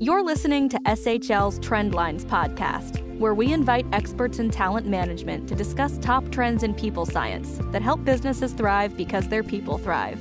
You're listening to SHL's Trendlines podcast, where we invite experts in talent management to discuss top trends in people science that help businesses thrive because their people thrive.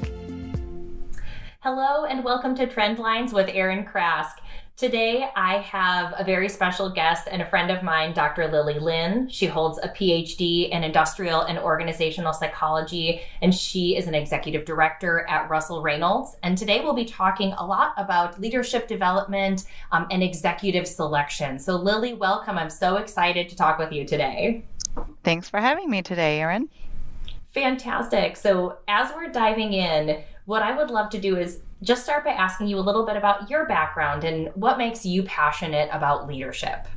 Hello, and welcome to Trendlines with Erin Krask. Today, I have a very special guest and a friend of mine, Dr. Lily Lin. She holds a PhD in industrial and organizational psychology, and she is an executive director at Russell Reynolds. And today, we'll be talking a lot about leadership development um, and executive selection. So, Lily, welcome. I'm so excited to talk with you today. Thanks for having me today, Erin. Fantastic. So, as we're diving in, what I would love to do is just start by asking you a little bit about your background and what makes you passionate about leadership.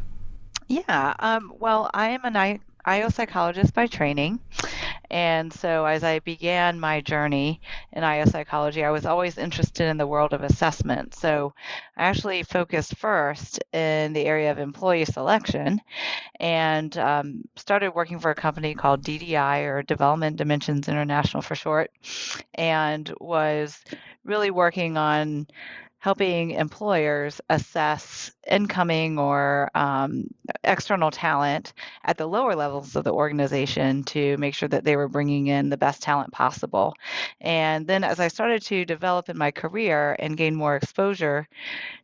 Yeah, um, well, I am an IO psychologist by training. And so as I began my journey in IO psychology, I was always interested in the world of assessment. So I actually focused first in the area of employee selection and um, started working for a company called DDI or Development Dimensions International for short, and was really working on helping employers assess incoming or um, external talent at the lower levels of the organization to make sure that they were bringing in the best talent possible. And then as I started to develop in my career and gain more exposure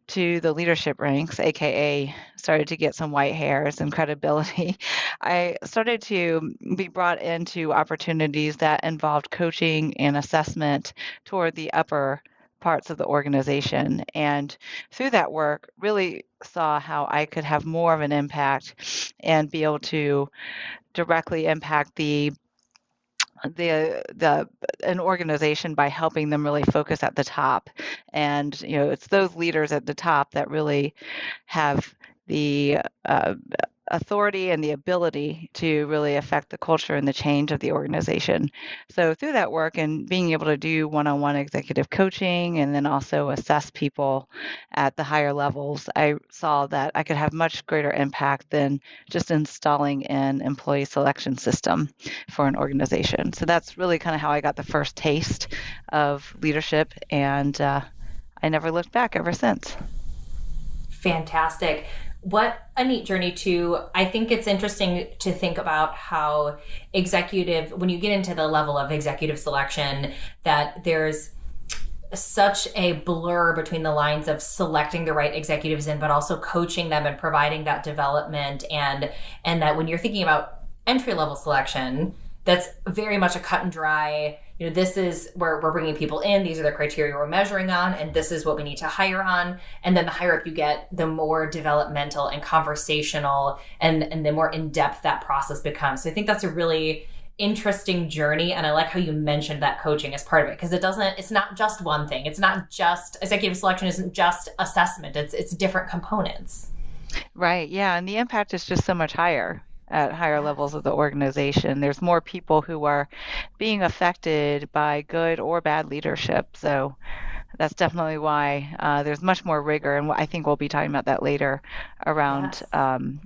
to the leadership ranks, aka started to get some white hairs and credibility, I started to be brought into opportunities that involved coaching and assessment toward the upper parts of the organization. And through that work, really saw how I could have more of an impact and be able to directly impact the the the an organization by helping them really focus at the top and you know it's those leaders at the top that really have the uh, authority and the ability to really affect the culture and the change of the organization. So, through that work and being able to do one on one executive coaching and then also assess people at the higher levels, I saw that I could have much greater impact than just installing an employee selection system for an organization. So, that's really kind of how I got the first taste of leadership, and uh, I never looked back ever since. Fantastic what a neat journey too. I think it's interesting to think about how executive, when you get into the level of executive selection, that there's such a blur between the lines of selecting the right executives in, but also coaching them and providing that development. And, and that when you're thinking about entry level selection, that's very much a cut and dry you know this is where we're bringing people in these are the criteria we're measuring on and this is what we need to hire on. And then the higher up you get the more developmental and conversational and and the more in-depth that process becomes. So i think that's a really interesting journey and i like how you mentioned that coaching as part of it because it doesn't it's not just one thing. It's not just executive selection isn't just assessment. It's it's different components. Right. Yeah. And the impact is just so much higher at higher levels of the organization. There's more people who are being affected by good or bad leadership. So that's definitely why uh, there's much more rigor, and I think we'll be talking about that later around. Yes. Um,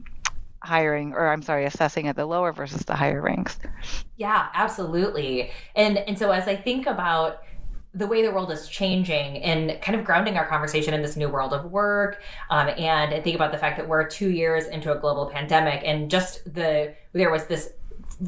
hiring or I'm sorry assessing at the lower versus the higher ranks. Yeah, absolutely. And and so as I think about the way the world is changing and kind of grounding our conversation in this new world of work um, and think about the fact that we're two years into a global pandemic and just the there was this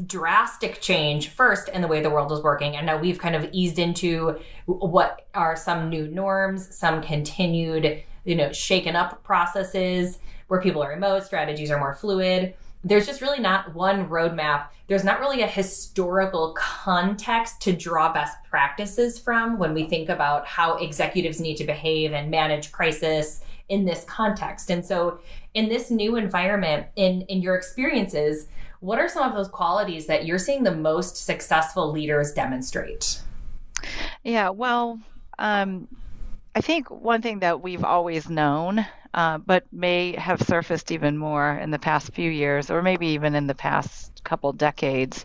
drastic change first in the way the world was working and now we've kind of eased into what are some new norms some continued you know shaken up processes where people are remote strategies are more fluid there's just really not one roadmap. There's not really a historical context to draw best practices from when we think about how executives need to behave and manage crisis in this context. And so, in this new environment, in, in your experiences, what are some of those qualities that you're seeing the most successful leaders demonstrate? Yeah, well, um, I think one thing that we've always known uh, but may have surfaced even more in the past few years, or maybe even in the past couple decades,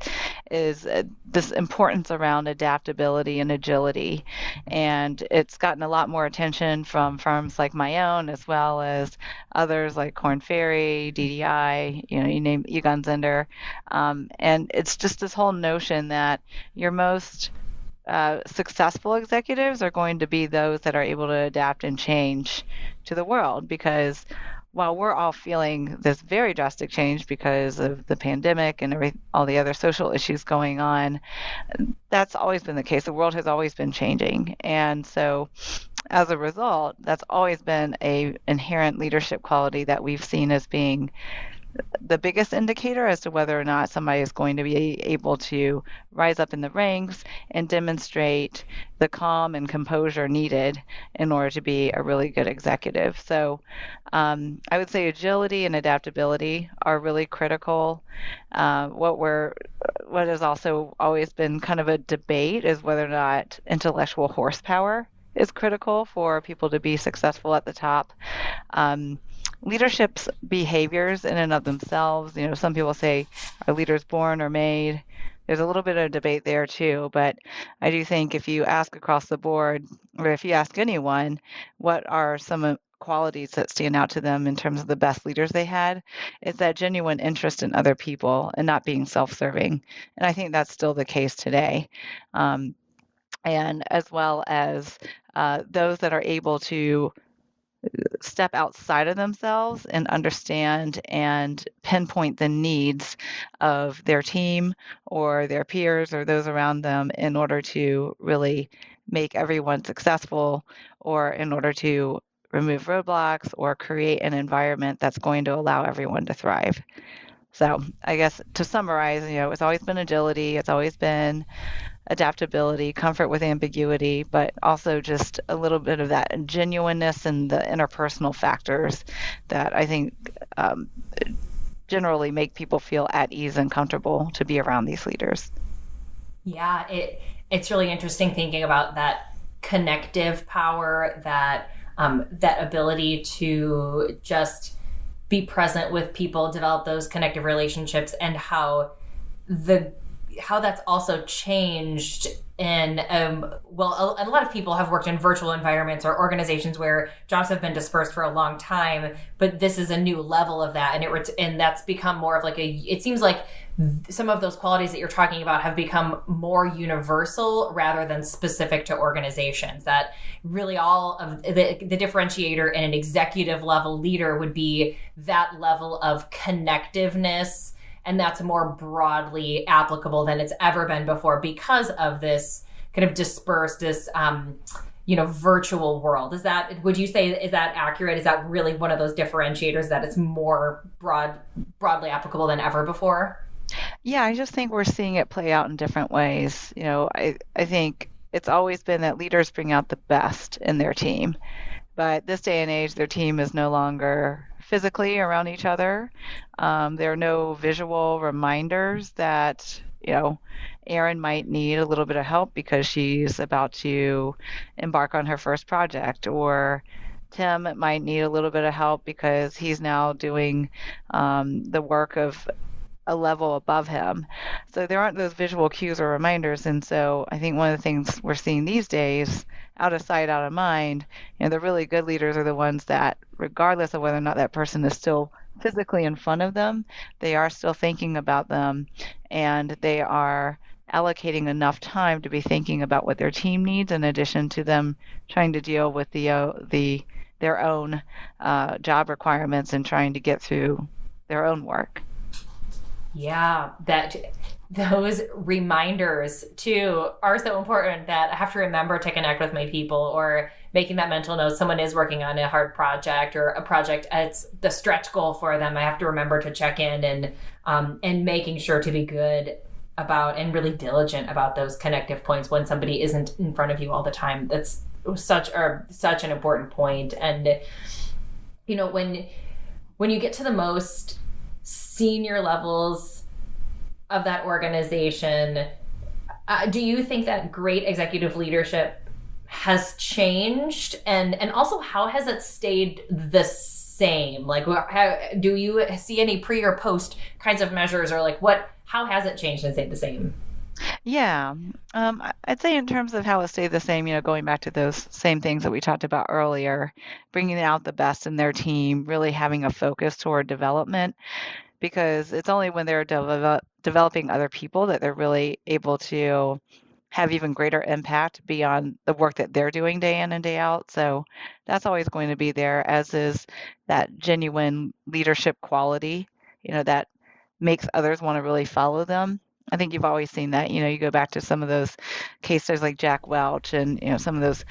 is uh, this importance around adaptability and agility. And it's gotten a lot more attention from firms like my own, as well as others like Korn Ferry, DDI, you know, you name Egon Zehnder. Um, and it's just this whole notion that your most uh, successful executives are going to be those that are able to adapt and change to the world because while we're all feeling this very drastic change because of the pandemic and every, all the other social issues going on, that's always been the case. The world has always been changing. And so as a result, that's always been a inherent leadership quality that we've seen as being the biggest indicator as to whether or not somebody is going to be able to rise up in the ranks and demonstrate the calm and composure needed in order to be a really good executive. So um, I would say agility and adaptability are really critical. Uh, what we're what has also always been kind of a debate is whether or not intellectual horsepower is critical for people to be successful at the top. Um, leadership's behaviors in and of themselves, you know, some people say, are leaders born or made? There's a little bit of debate there too, but I do think if you ask across the board, or if you ask anyone, what are some qualities that stand out to them in terms of the best leaders they had, it's that genuine interest in other people and not being self serving. And I think that's still the case today. Um, and as well as uh, those that are able to step outside of themselves and understand and pinpoint the needs of their team or their peers or those around them in order to really make everyone successful or in order to remove roadblocks or create an environment that's going to allow everyone to thrive. So, I guess to summarize, you know, it's always been agility, it's always been adaptability, comfort with ambiguity, but also just a little bit of that genuineness and the interpersonal factors that I think um, generally make people feel at ease and comfortable to be around these leaders. Yeah, it it's really interesting thinking about that connective power, that um, that ability to just be present with people, develop those connective relationships, and how the how that's also changed in um, well a, a, lot of people have worked in virtual environments or organizations where jobs have been dispersed for a long time but this is a new level of that. And it and that's become more of like a it seems like some of those qualities that you're talking about have become more universal rather than specific to organizations that really all of the, the differentiator in an executive level leader would be that level of connectiveness and that's more broadly applicable than it's ever been before because of this kind of dispersed this um, you know virtual world. Is that would you say is that accurate? Is that really one of those differentiators that it's more broad broadly applicable than ever before? Yeah i just think we're seeing it play out in different ways. You know i i think it's always been that leaders bring out the best in their team but this day and age their team is no longer physically around each other. Um, there are no visual reminders that you know Erin might need a little bit of help because she's about to embark on her first project, or Tim might need a little bit of help because he's now doing um, the work of a level above him. So there aren't those visual cues or reminders. And so I think one of the things we're seeing these days, out of sight, out of mind, you know, the really good leaders are the ones that, regardless of whether or not that person is still physically in front of them, they are still thinking about them and they are allocating enough time to be thinking about what their team needs in addition to them trying to deal with the uh, the their own uh, job requirements and trying to get through their own work. Yeah, that those reminders too are so important that I have to remember to connect with my people or making that mental note. Someone is working on a hard project or a project it's the stretch goal for them. I have to remember to check in and um, and making sure to be good about and really diligent about those connective points when somebody isn't in front of you all the time. That's such or such an important point. And you know when when you get to the most senior levels of that organization, uh, do you think that great executive leadership has changed, and and also how has it stayed the same? Like, how, do you see any pre or post kinds of measures, or like what? How has it changed and stayed the same? Yeah, um, I'd say in terms of how it stayed the same, you know, going back to those same things that we talked about earlier, bringing out the best in their team, really having a focus toward development because it's only when they're develop, developing other people that they're really able to have even greater impact beyond the work that they're doing day in and day out. So that's always going to be there, as is that genuine leadership quality, you know, that makes others want to really follow them. I think you've always seen that. You know, you go back to some of those case studies like Jack Welch and, you know, some of those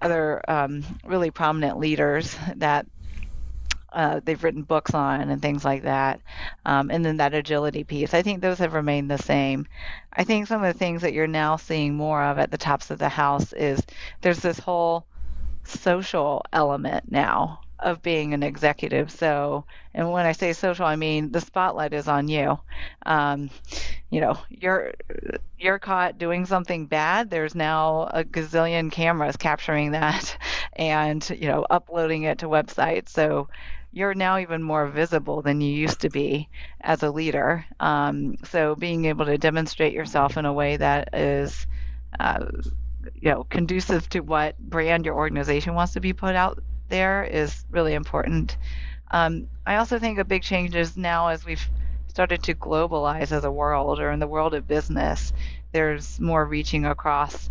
other um, really prominent leaders that uh, they've written books on and things like that. Um, and then that agility piece. I think those have remained the same. I think some of the things that you're now seeing more of at the tops of the house is there's this whole social element now of being an executive. So, and when I say social, I mean the spotlight is on you. Um, you know, you're you're caught doing something bad. There's now a gazillion cameras capturing that, and you know, uploading it to websites. So you're now even more visible than you used to be as a leader. Um, so being able to demonstrate yourself in a way that is, uh, you know, conducive to what brand your organization wants to be put out there is really important. Um, I also think a big change is now as we've started to globalize as a world or in the world of business, there's more reaching across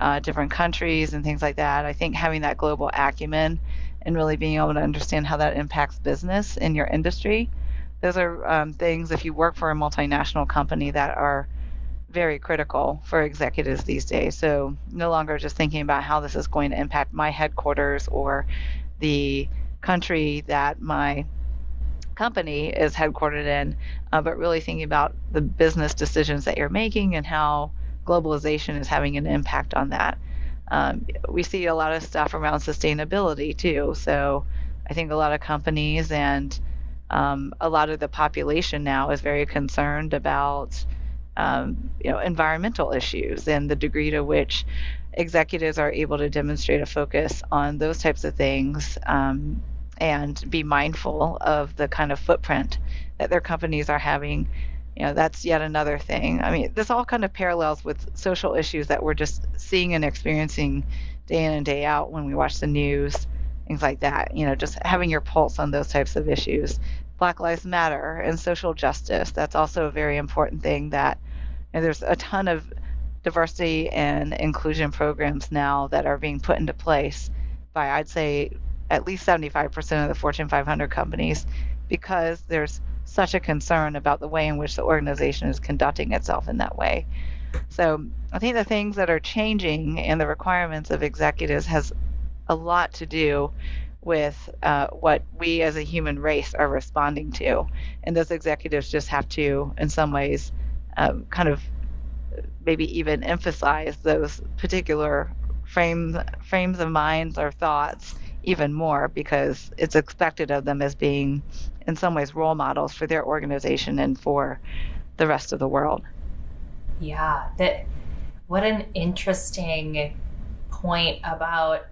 uh, different countries and things like that. I think having that global acumen and really being able to understand how that impacts business in your industry. Those are um, things, if you work for a multinational company, that are very critical for executives these days. So, no longer just thinking about how this is going to impact my headquarters or the country that my company is headquartered in, uh, but really thinking about the business decisions that you're making and how globalization is having an impact on that. Um, we see a lot of stuff around sustainability too. So I think a lot of companies and um, a lot of the population now is very concerned about um, you know environmental issues and the degree to which executives are able to demonstrate a focus on those types of things um, and be mindful of the kind of footprint that their companies are having you know that's yet another thing. I mean this all kind of parallels with social issues that we're just seeing and experiencing day in and day out when we watch the news things like that you know just having your pulse on those types of issues. Black lives matter and social justice that's also a very important thing that you know, there's a ton of diversity and inclusion programs now that are being put into place by i'd say at least 75% of the fortune 500 companies because there's such a concern about the way in which the organization is conducting itself in that way. So I think the things that are changing and the requirements of executives has a lot to do with uh, what we as a human race are responding to. And those executives just have to, in some ways, um, kind of maybe even emphasize those particular frames frames of minds or thoughts even more because it's expected of them as being in some ways role models for their organization and for the rest of the world. Yeah, that what an interesting point about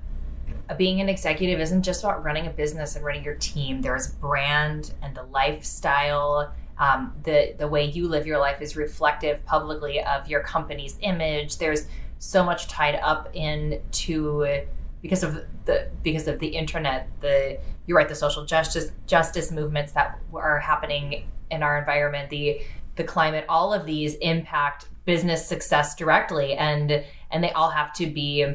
being an executive isn't just about running a business and running your team. There's brand and the lifestyle. Um, the the way you live your life is reflective publicly of your company's image. There's so much tied up into because of the because of the internet the you're right the social justice justice movements that are happening in our environment the the climate all of these impact business success directly and and they all have to be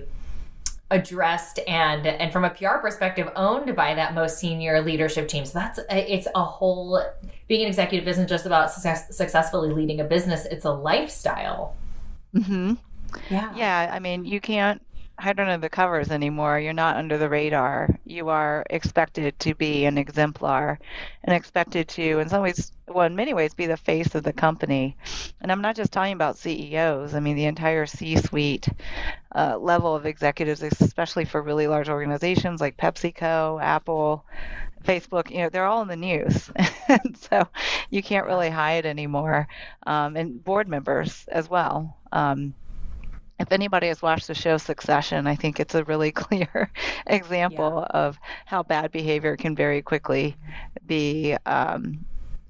addressed and and from a PR perspective owned by that most senior leadership team. So that's it's a whole being an executive isn't just about success, successfully leading a business, it's a lifestyle. Mhm. Yeah. Yeah, I mean, you can't hide under the covers anymore. You're not under the radar. You are expected to be an exemplar and expected to, in some ways, well, in many ways, be the face of the company. And I'm not just talking about CEOs, I mean, the entire C suite uh, level of executives, especially for really large organizations like PepsiCo, Apple. Facebook, you know, they're all in the news. so you can't really hide anymore. Um, and board members as well. Um, if anybody has watched the show Succession, I think it's a really clear example yeah. of how bad behavior can very quickly be, um,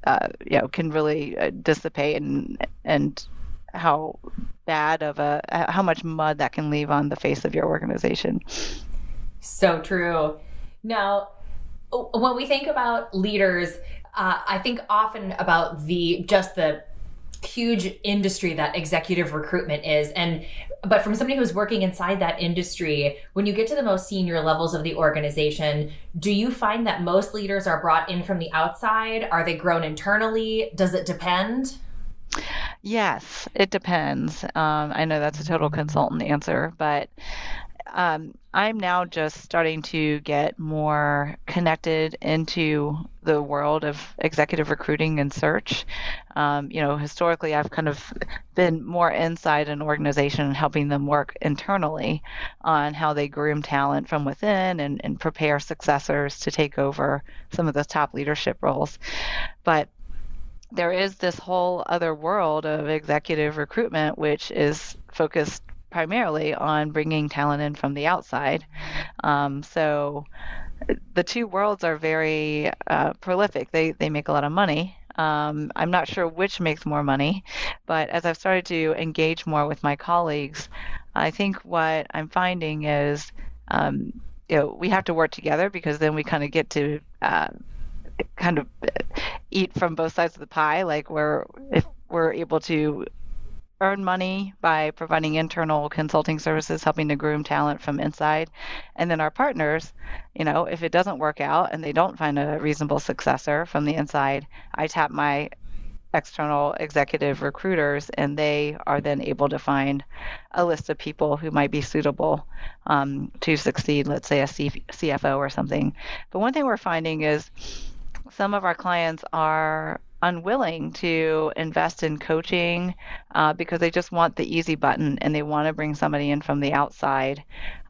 uh, you know, can really uh, dissipate and and how bad of a how much mud that can leave on the face of your organization. So true. Now, when we think about leaders, uh, I think often about the just the huge industry that executive recruitment is. And but from somebody who's working inside that industry when you get to the most senior levels of the organization do you find that most leaders are brought in from the outside? Are they grown internally? Does it depend? Yes it depends. Um, i know that's a total consultant answer but um, I'm now just starting to get more connected into the world of executive recruiting and search. Um, you know, historically, I've kind of been more inside an organization and helping them work internally on how they groom talent from within and, and prepare successors to take over some of those top leadership roles. But there is this whole other world of executive recruitment, which is focused primarily on bringing talent in from the outside. Um, so the two worlds are very uh, prolific. They they make a lot of money. Um, I'm not sure which makes more money, but as I've started to engage more with my colleagues, I think what I'm finding is, um, you know, we have to work together because then we kind of get to uh, kind of eat from both sides of the pie. Like we're if we're able to earn money by providing internal consulting services, helping to groom talent from inside. And then our partners, you know, if it doesn't work out and they don't find a reasonable successor from the inside, I tap my external executive recruiters and they are then able to find a list of people who might be suitable um, to succeed, let's say a CFO or something. But one thing we're finding is some of our clients are unwilling to invest in coaching uh, because they just want the easy button and they want to bring somebody in from the outside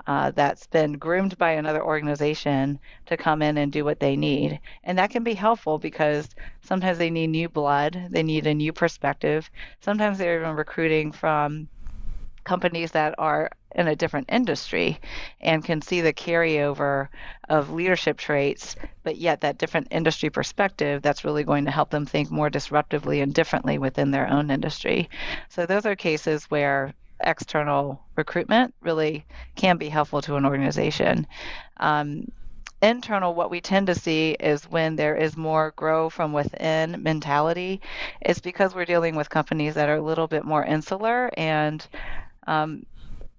uh, that's been groomed by another organization to come in and do what they need. And that can be helpful because sometimes they need new blood, they need a new perspective. Sometimes they're even recruiting from companies that are in a different industry and can see the carryover of leadership traits, but yet that different industry perspective that's really going to help them think more disruptively and differently within their own industry. So those are cases where external recruitment really can be helpful to an organization. Um, internal, what we tend to see is when there is more grow from within mentality, it's because we're dealing with companies that are a little bit more insular and um,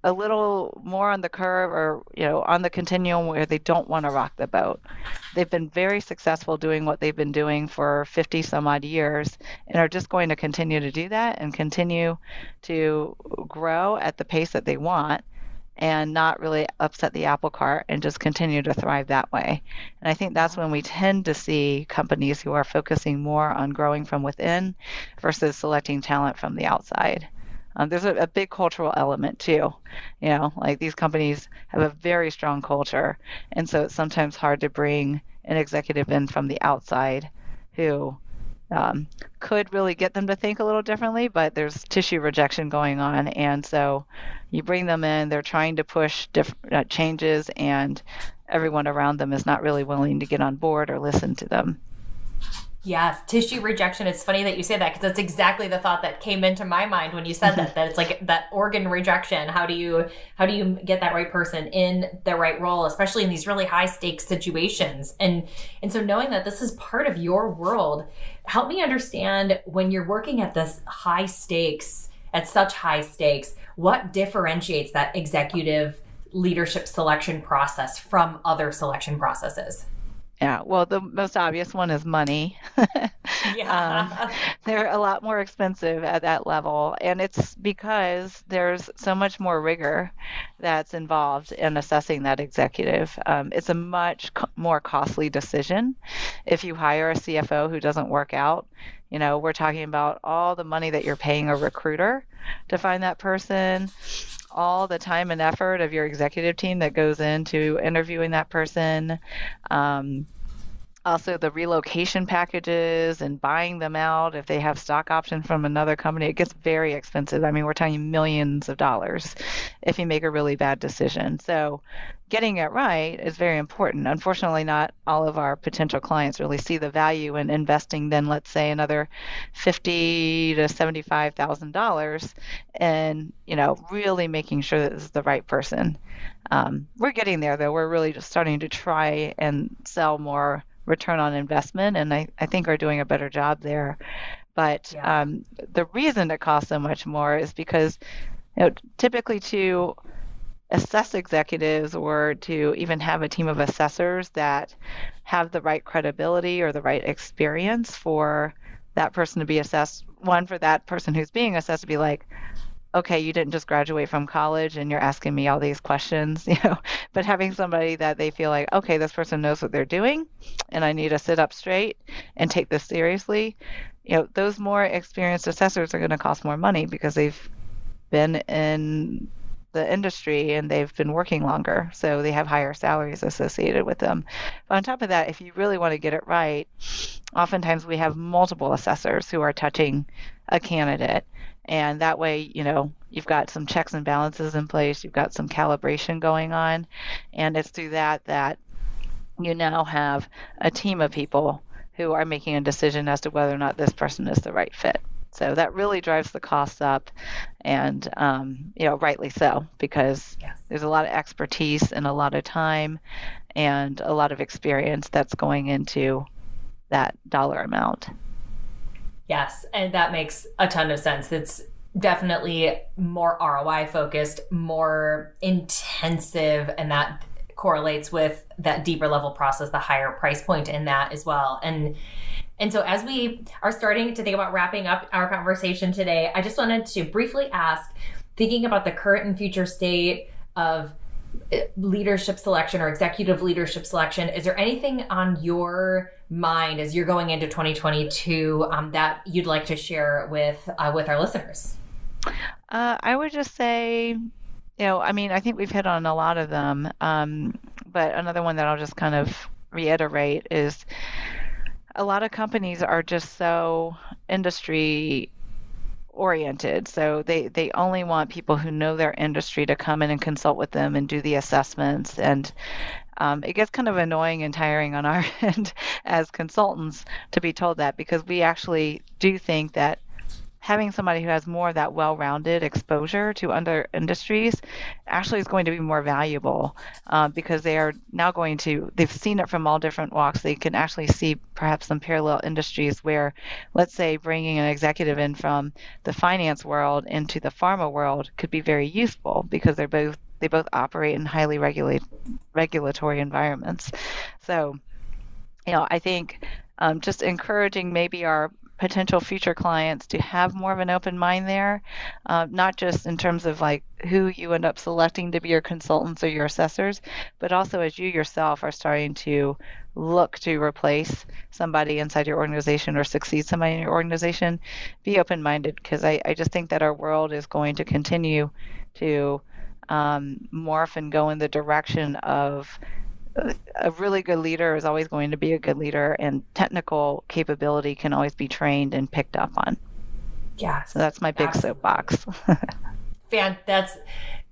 a little more on the curve or you know on the continuum where they don't want to rock the boat. They've been very successful doing what they've been doing for 50 some odd years and are just going to continue to do that and continue to grow at the pace that they want and not really upset the apple cart and just continue to thrive that way. And I think that's when we tend to see companies who are focusing more on growing from within versus selecting talent from the outside. Um, there's a, a, big cultural element too. You know, like these companies have a very strong culture, and so it's sometimes hard to bring an executive in from the outside who um, could really get them to think a little differently, but there's tissue rejection going on, and so you bring them in, they're trying to push different uh, changes, and everyone around them is not really willing to get on board or listen to them. Yes, tissue rejection. It's funny that you say that because that's exactly the thought that came into my mind when you said that. That it's like that organ rejection. How do you how do you get that right person in the right role, especially in these really high stakes situations? And and so knowing that this is part of your world, help me understand when you're working at this high stakes at such high stakes, what differentiates that executive leadership selection process from other selection processes? Yeah, well, the most obvious one is money. yeah. Um, they're a lot more expensive at that level. And it's because there's so much more rigor that's involved in assessing that executive. Um, it's a much co- more costly decision if you hire a CFO who doesn't work out. You know, we're talking about all the money that you're paying a recruiter to find that person all the time and effort of your executive team that goes into interviewing that person. Um, also, the relocation packages and buying them out if they have stock option from another company, it gets very expensive. I mean, we're talking millions of dollars if you make a really bad decision. So, getting it right is very important. Unfortunately, not all of our potential clients really see the value in investing. Then, let's say another fifty to seventy-five thousand dollars, and you know, really making sure that this is the right person. Um, we're getting there, though. We're really just starting to try and sell more return on investment, and I, I think are doing a better job there. But yeah. um, the reason it costs so much more is because you know, typically to assess executives or to even have a team of assessors that have the right credibility or the right experience for that person to be assessed. One, for that person who's being assessed to be like, okay, you didn't just graduate from college and you're asking me all these questions, you know, but having somebody that they feel like, okay, this person knows what they're doing and I need to sit up straight and take this seriously. You know, those more experienced assessors are going to cost more money because they've been in the industry and they've been working longer, so they have higher salaries associated with them. But on top of that, if you really want to get it right, oftentimes we have multiple assessors who are touching a candidate. And that way, you know, you've got some checks and balances in place, you've got some calibration going on. And it's through that that you now have a team of people who are making a decision as to whether or not this person is the right fit. So that really drives the costs up, and um, you know, rightly so, because yes. there's a lot of expertise and a lot of time and a lot of experience that's going into that dollar amount. Yes, and that makes a ton of sense. It's definitely more ROI focused, more intensive, and that correlates with that deeper level process, the higher price point in that as well. And and so, as we are starting to think about wrapping up our conversation today, I just wanted to briefly ask thinking about the current and future state of leadership selection or executive leadership selection, is there anything on your mind as you're going into 2022 um, that you'd like to share with uh, with our listeners? Uh, I would just say, you know, I mean, I think we've hit on a lot of them, um, but another one that I'll just kind of reiterate is a lot of companies are just so industry oriented. So they, they only want people who know their industry to come in and consult with them and do the assessments. And um, it gets kind of annoying and tiring on our end as consultants to be told that because we actually do think that having somebody who has more of that well-rounded exposure to other industries actually is going to be more valuable uh, because they are now going to they've seen it from all different walks. They can actually see perhaps some parallel industries where let's say bringing an executive in from the finance world into the pharma world could be very useful because they're both they both operate in highly regulate regulatory environments. So you know i think um, just encouraging maybe our potential future clients to have more of an open mind there, uh, not just in terms of like who you end up selecting to be your consultants or your assessors, but also as you yourself are starting to look to replace somebody inside your organization or succeed somebody in your organization, be open minded because I, I just think that our world is going to continue to um, morph and go in the direction of a really good leader is always going to be a good leader, and technical capability can always be trained and picked up on. Yeah. So that's my big absolutely. soapbox. Fan, that's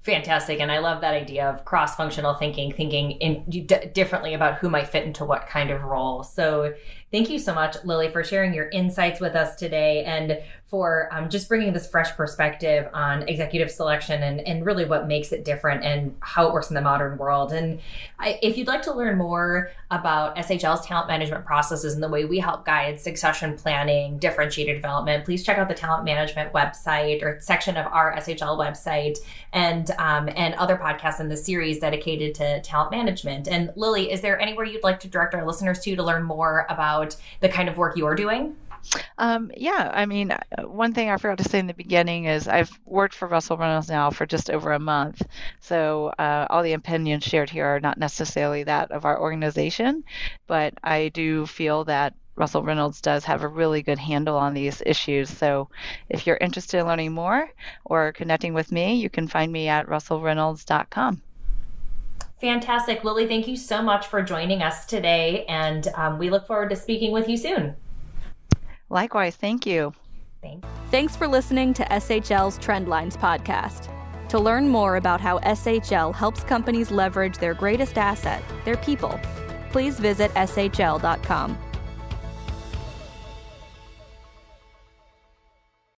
fantastic, and I love that idea of cross-functional thinking, thinking in d- differently about who might fit into what kind of role. So, thank you so much, Lily, for sharing your insights with us today, and for um, just bringing this fresh perspective on executive selection and, and really what makes it different and how it works in the modern world. And I, if you'd like to learn more about SHL's talent management processes and the way we help guide succession planning, differentiated development, please check out the talent management website or section of our SHL website and um, and other podcasts in the series dedicated to talent management. And Lily, is there anywhere you'd like to direct our listeners to to learn more about the kind of work you're doing? Um, yeah, I mean, uh, one thing I forgot to say in the beginning is I've worked for Russell Reynolds now for just over a month. So uh, all the opinions shared here are not necessarily that of our organization, but I do feel that Russell Reynolds does have a really good handle on these issues. So if you're interested in learning more or connecting with me, you can find me at russellreynolds.com. Fantastic. Lily, thank you so much for joining us today. And um, we look forward to speaking with you soon. Likewise, thank you. Thanks. Thanks for listening to SHL's Trendlines podcast. To learn more about how SHL helps companies leverage their greatest asset, their people, please visit shl.com.